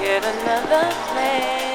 Get another plane.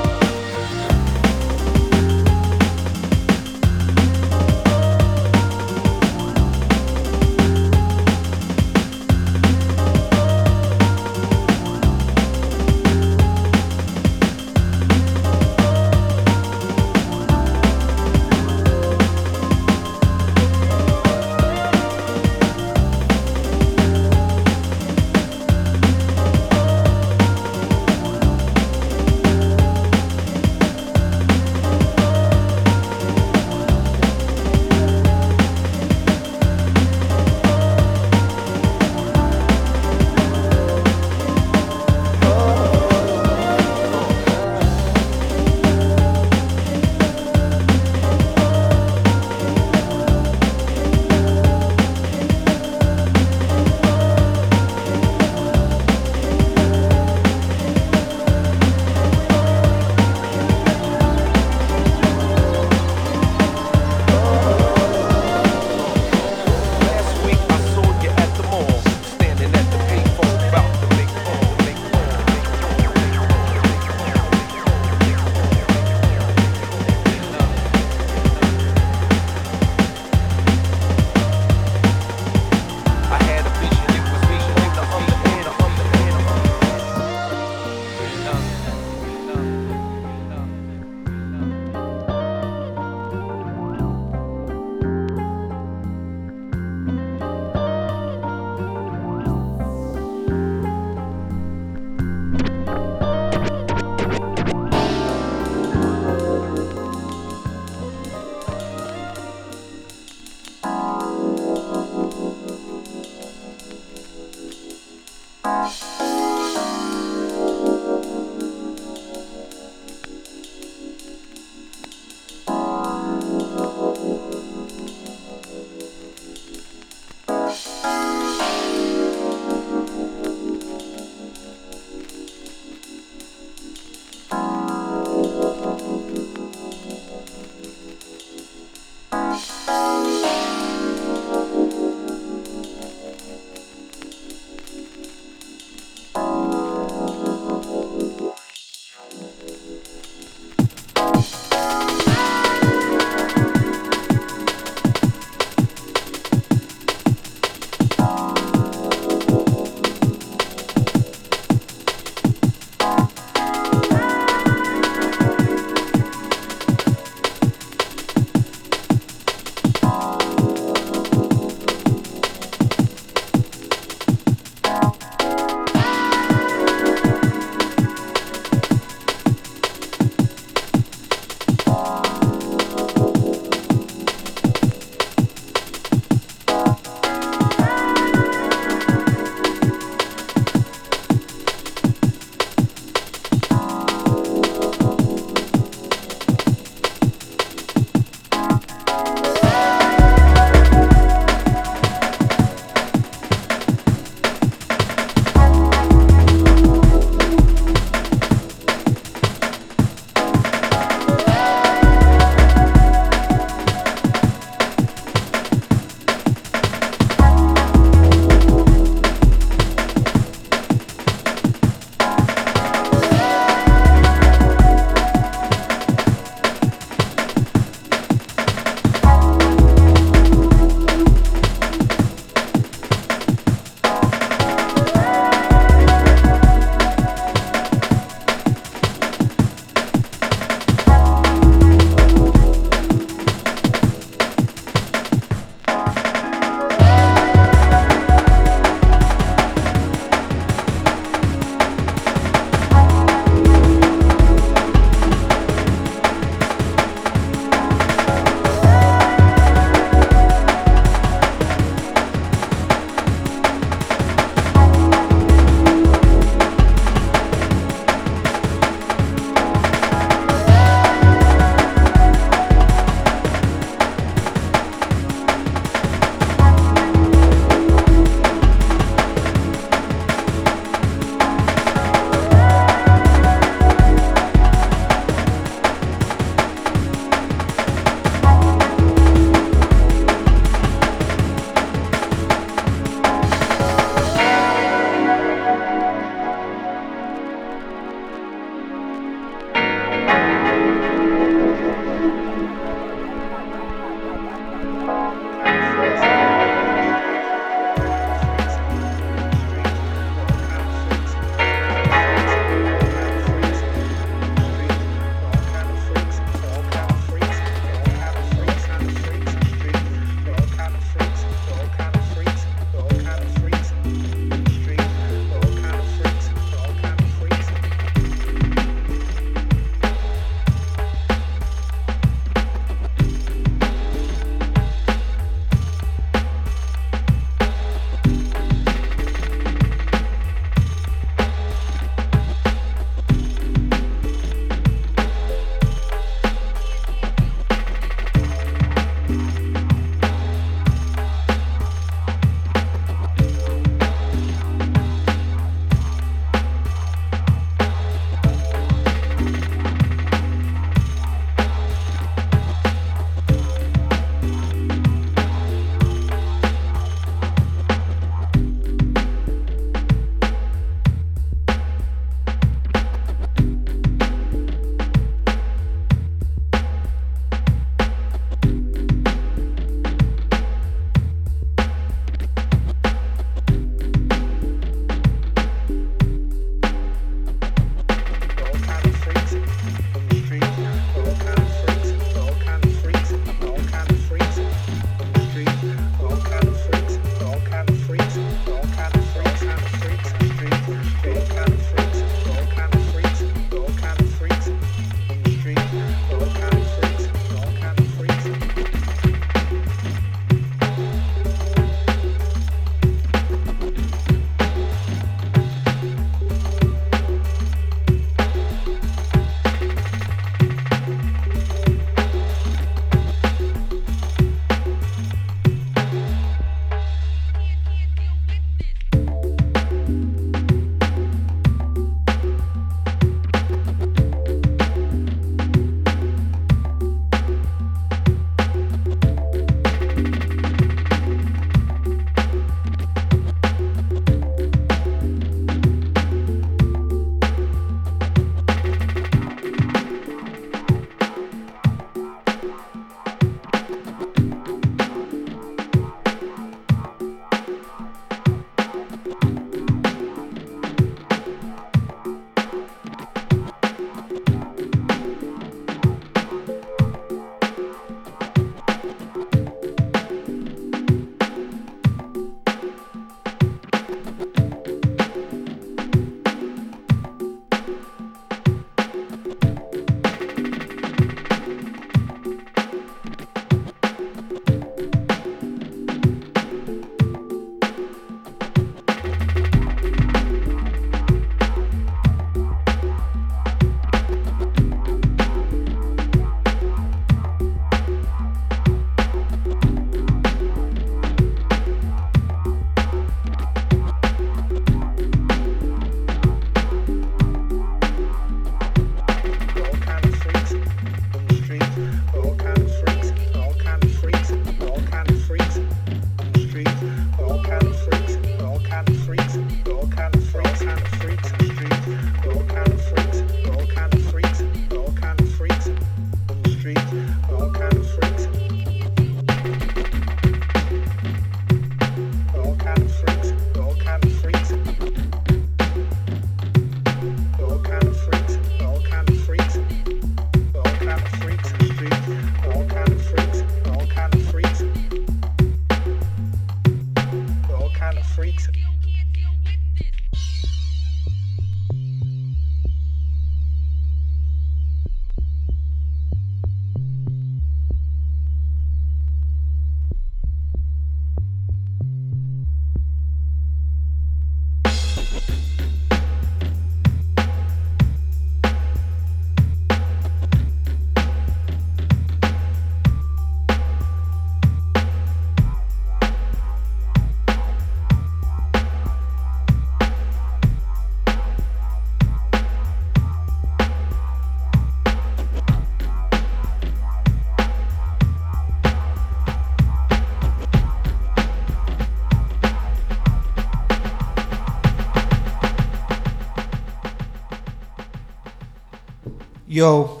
Yo,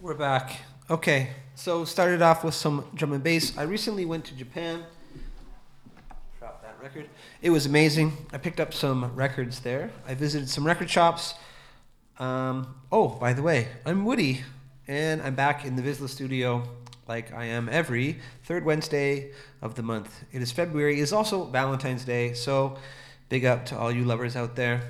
we're back. Okay, so started off with some drum and bass. I recently went to Japan. Drop that record. It was amazing. I picked up some records there. I visited some record shops. Um, oh, by the way, I'm Woody, and I'm back in the VISLA studio like I am every third Wednesday of the month. It is February. It is also Valentine's Day, so big up to all you lovers out there.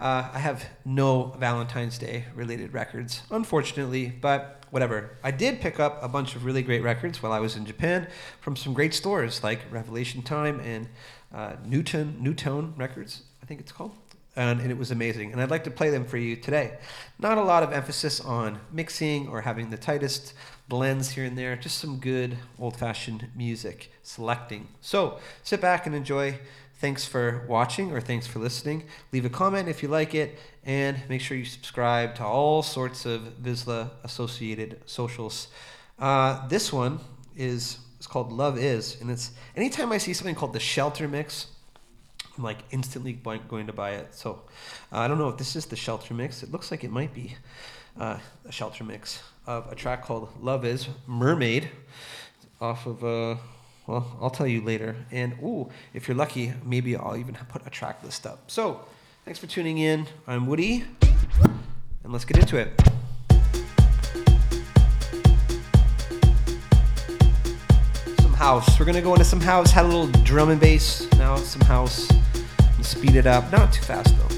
Uh, I have no Valentine's Day related records, unfortunately, but whatever. I did pick up a bunch of really great records while I was in Japan from some great stores like Revelation Time and uh, Newton Newtone Records, I think it's called. And, and it was amazing. And I'd like to play them for you today. Not a lot of emphasis on mixing or having the tightest blends here and there, just some good old fashioned music selecting. So sit back and enjoy. Thanks for watching or thanks for listening. Leave a comment if you like it and make sure you subscribe to all sorts of VISLA associated socials. Uh, this one is it's called Love Is, and it's anytime I see something called the Shelter Mix, I'm like instantly going to buy it. So uh, I don't know if this is the Shelter Mix. It looks like it might be uh, a Shelter Mix of a track called Love Is Mermaid off of uh, well, I'll tell you later. And ooh, if you're lucky, maybe I'll even put a track list up. So, thanks for tuning in. I'm Woody, and let's get into it. Some house. We're gonna go into some house. Had a little drum and bass. Now some house. Speed it up. Not too fast though.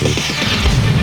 You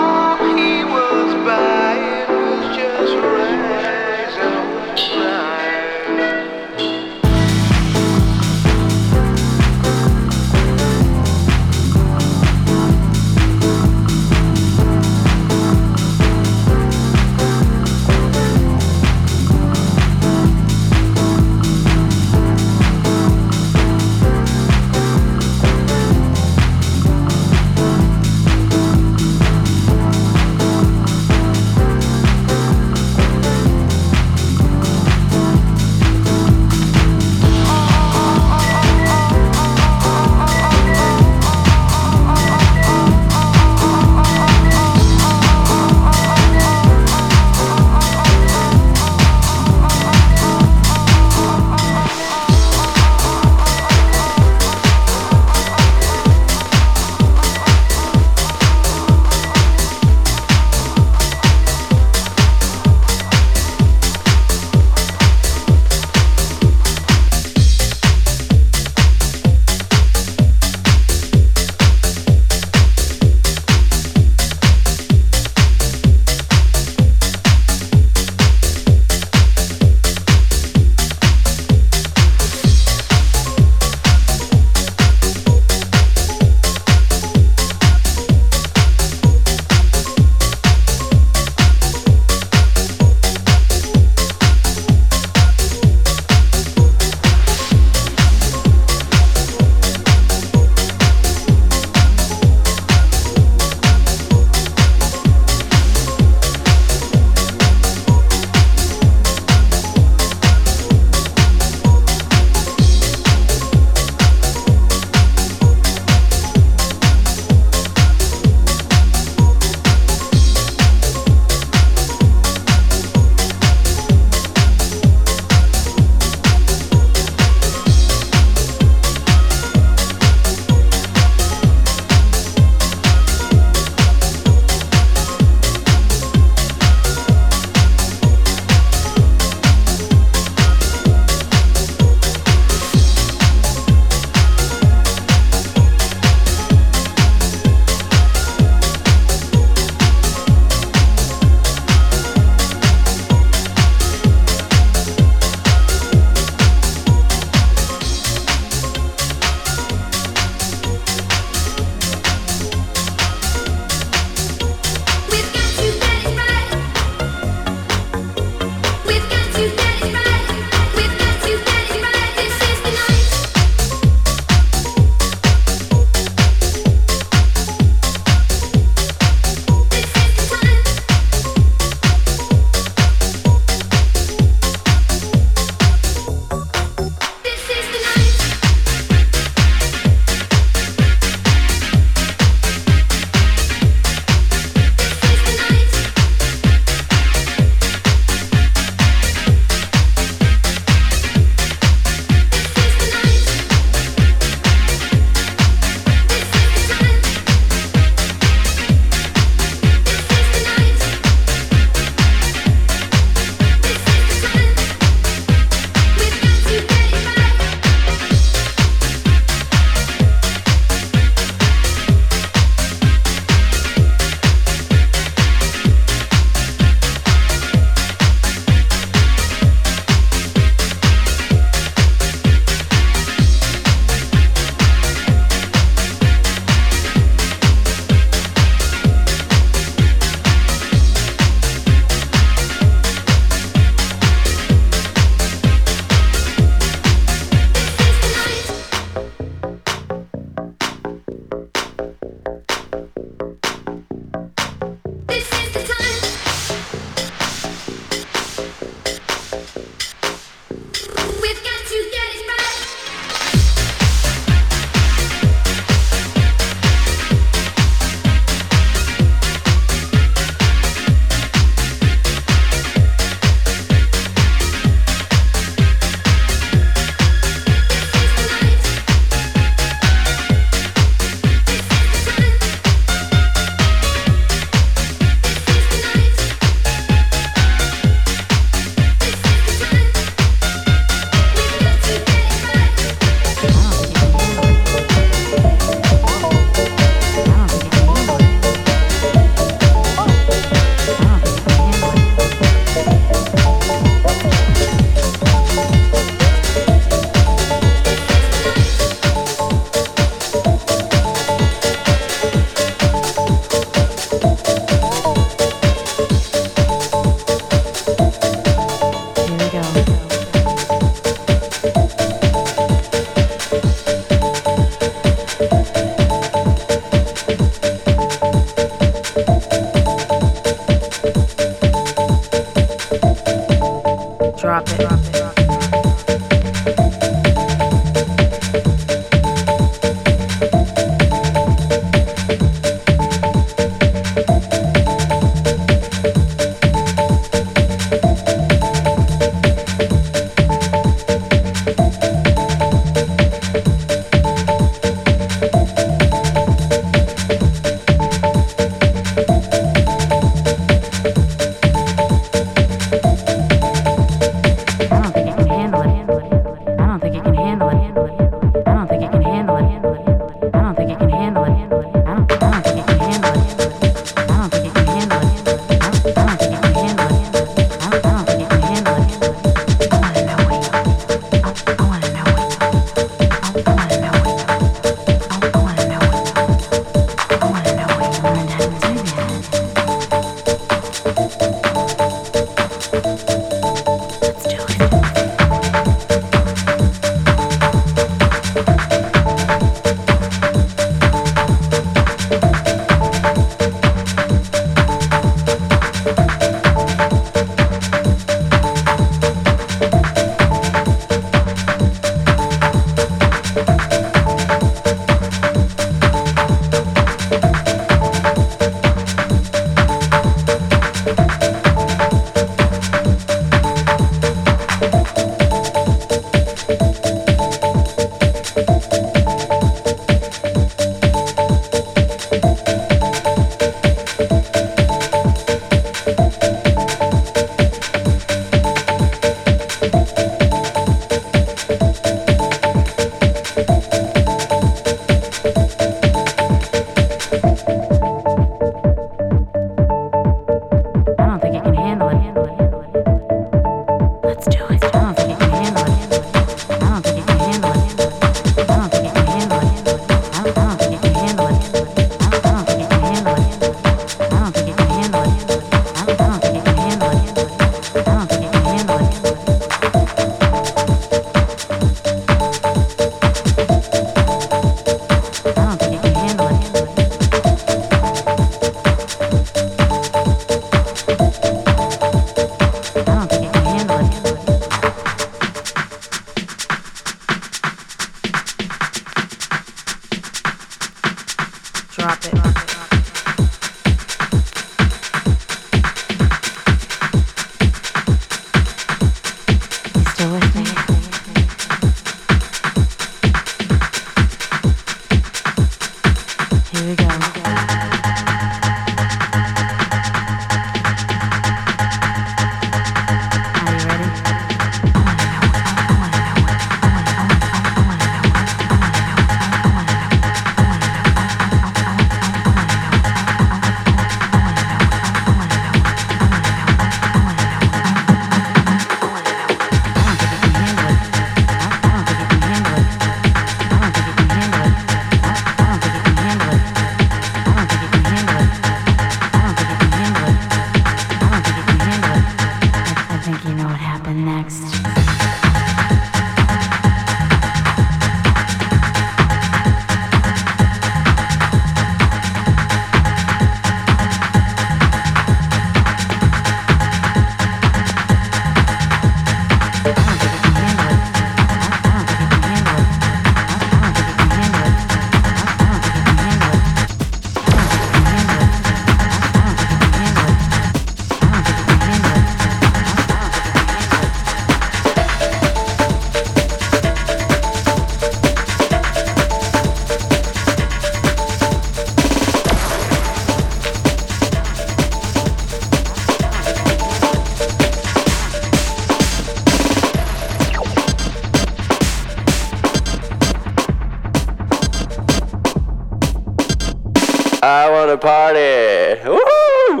Party. Woo!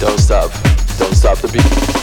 Don't stop. Don't stop the beat.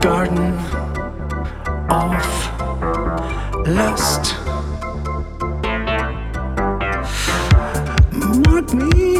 Garden of lust. Mark me.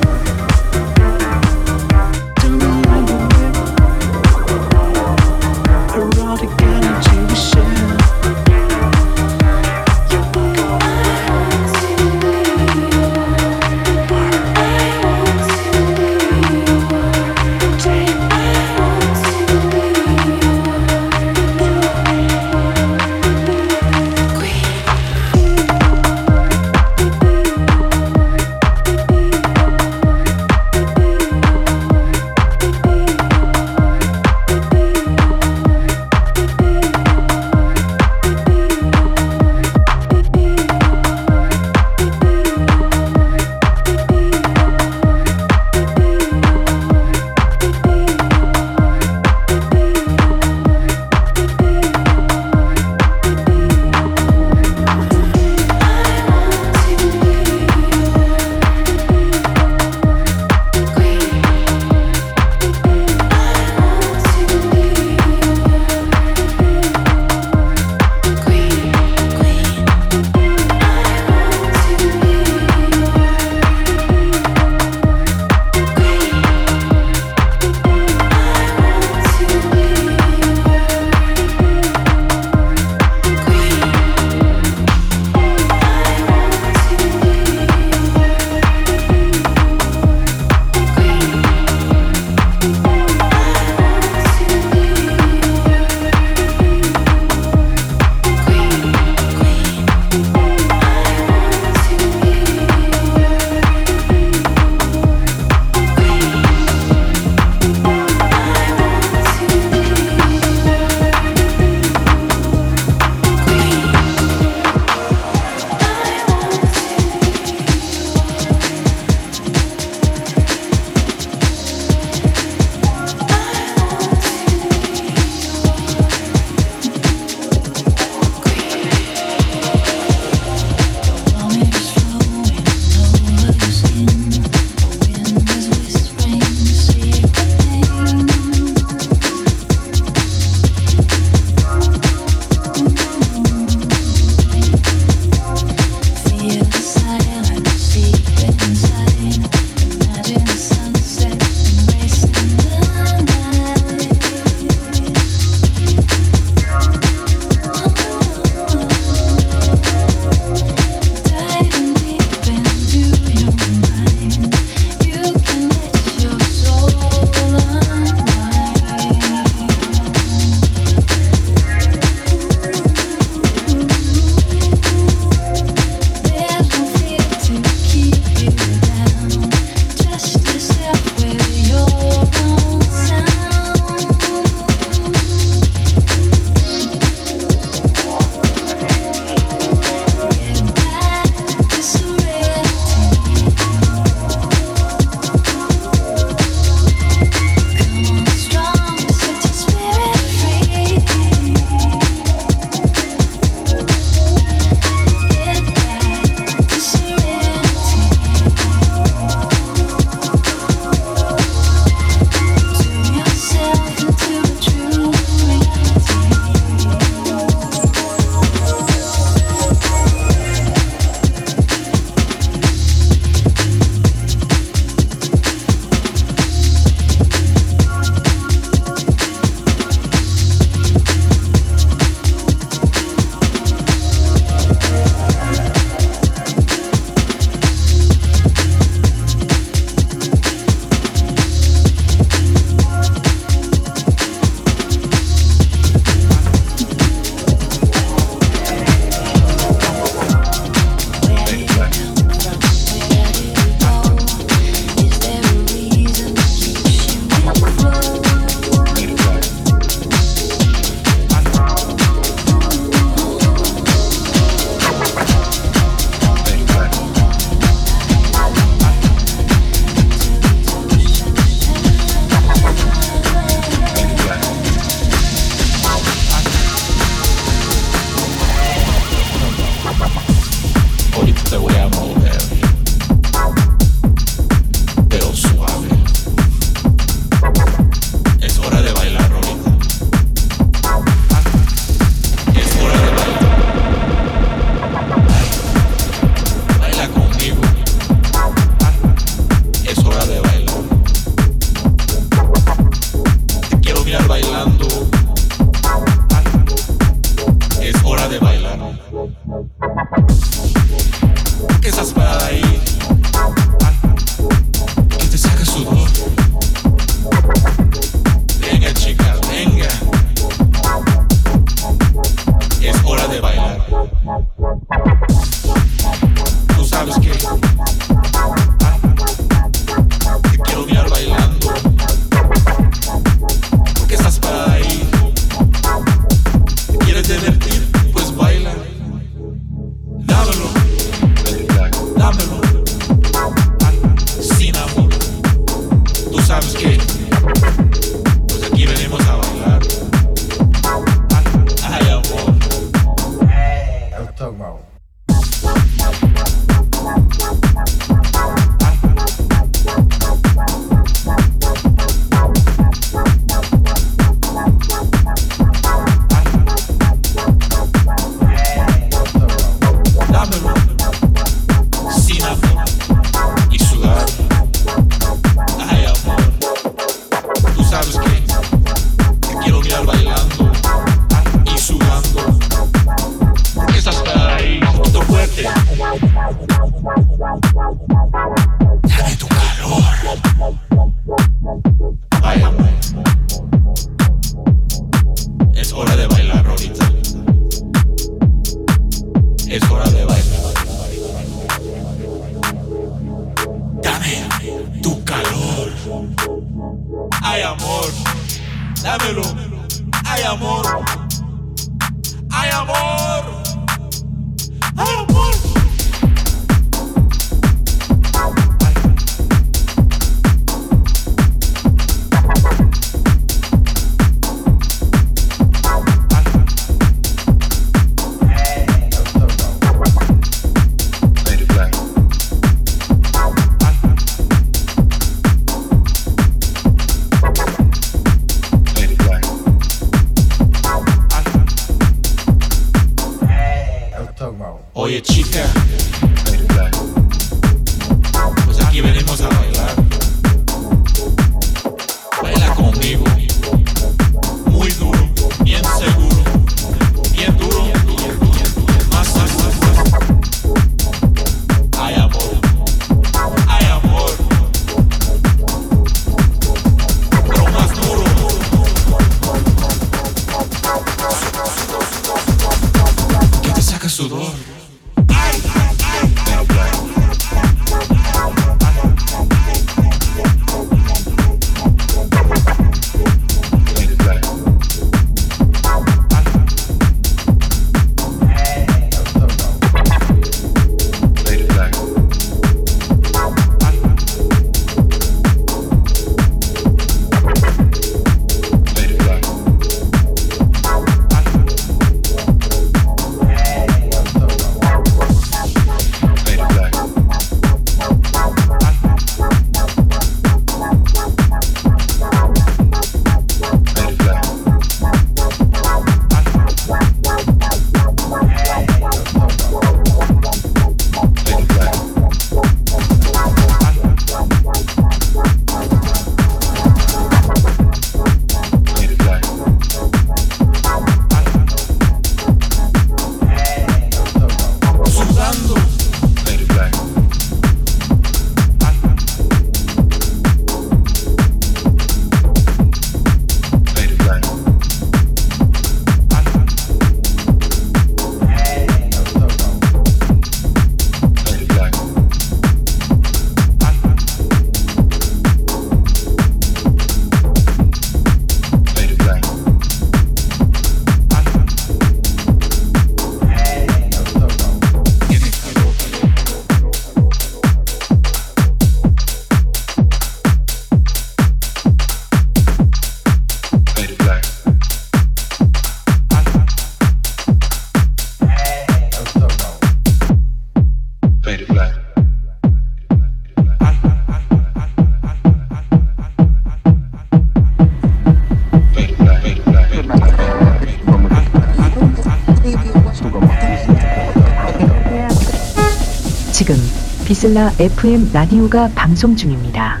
콜라 FM 라디오가 방송 중입니다.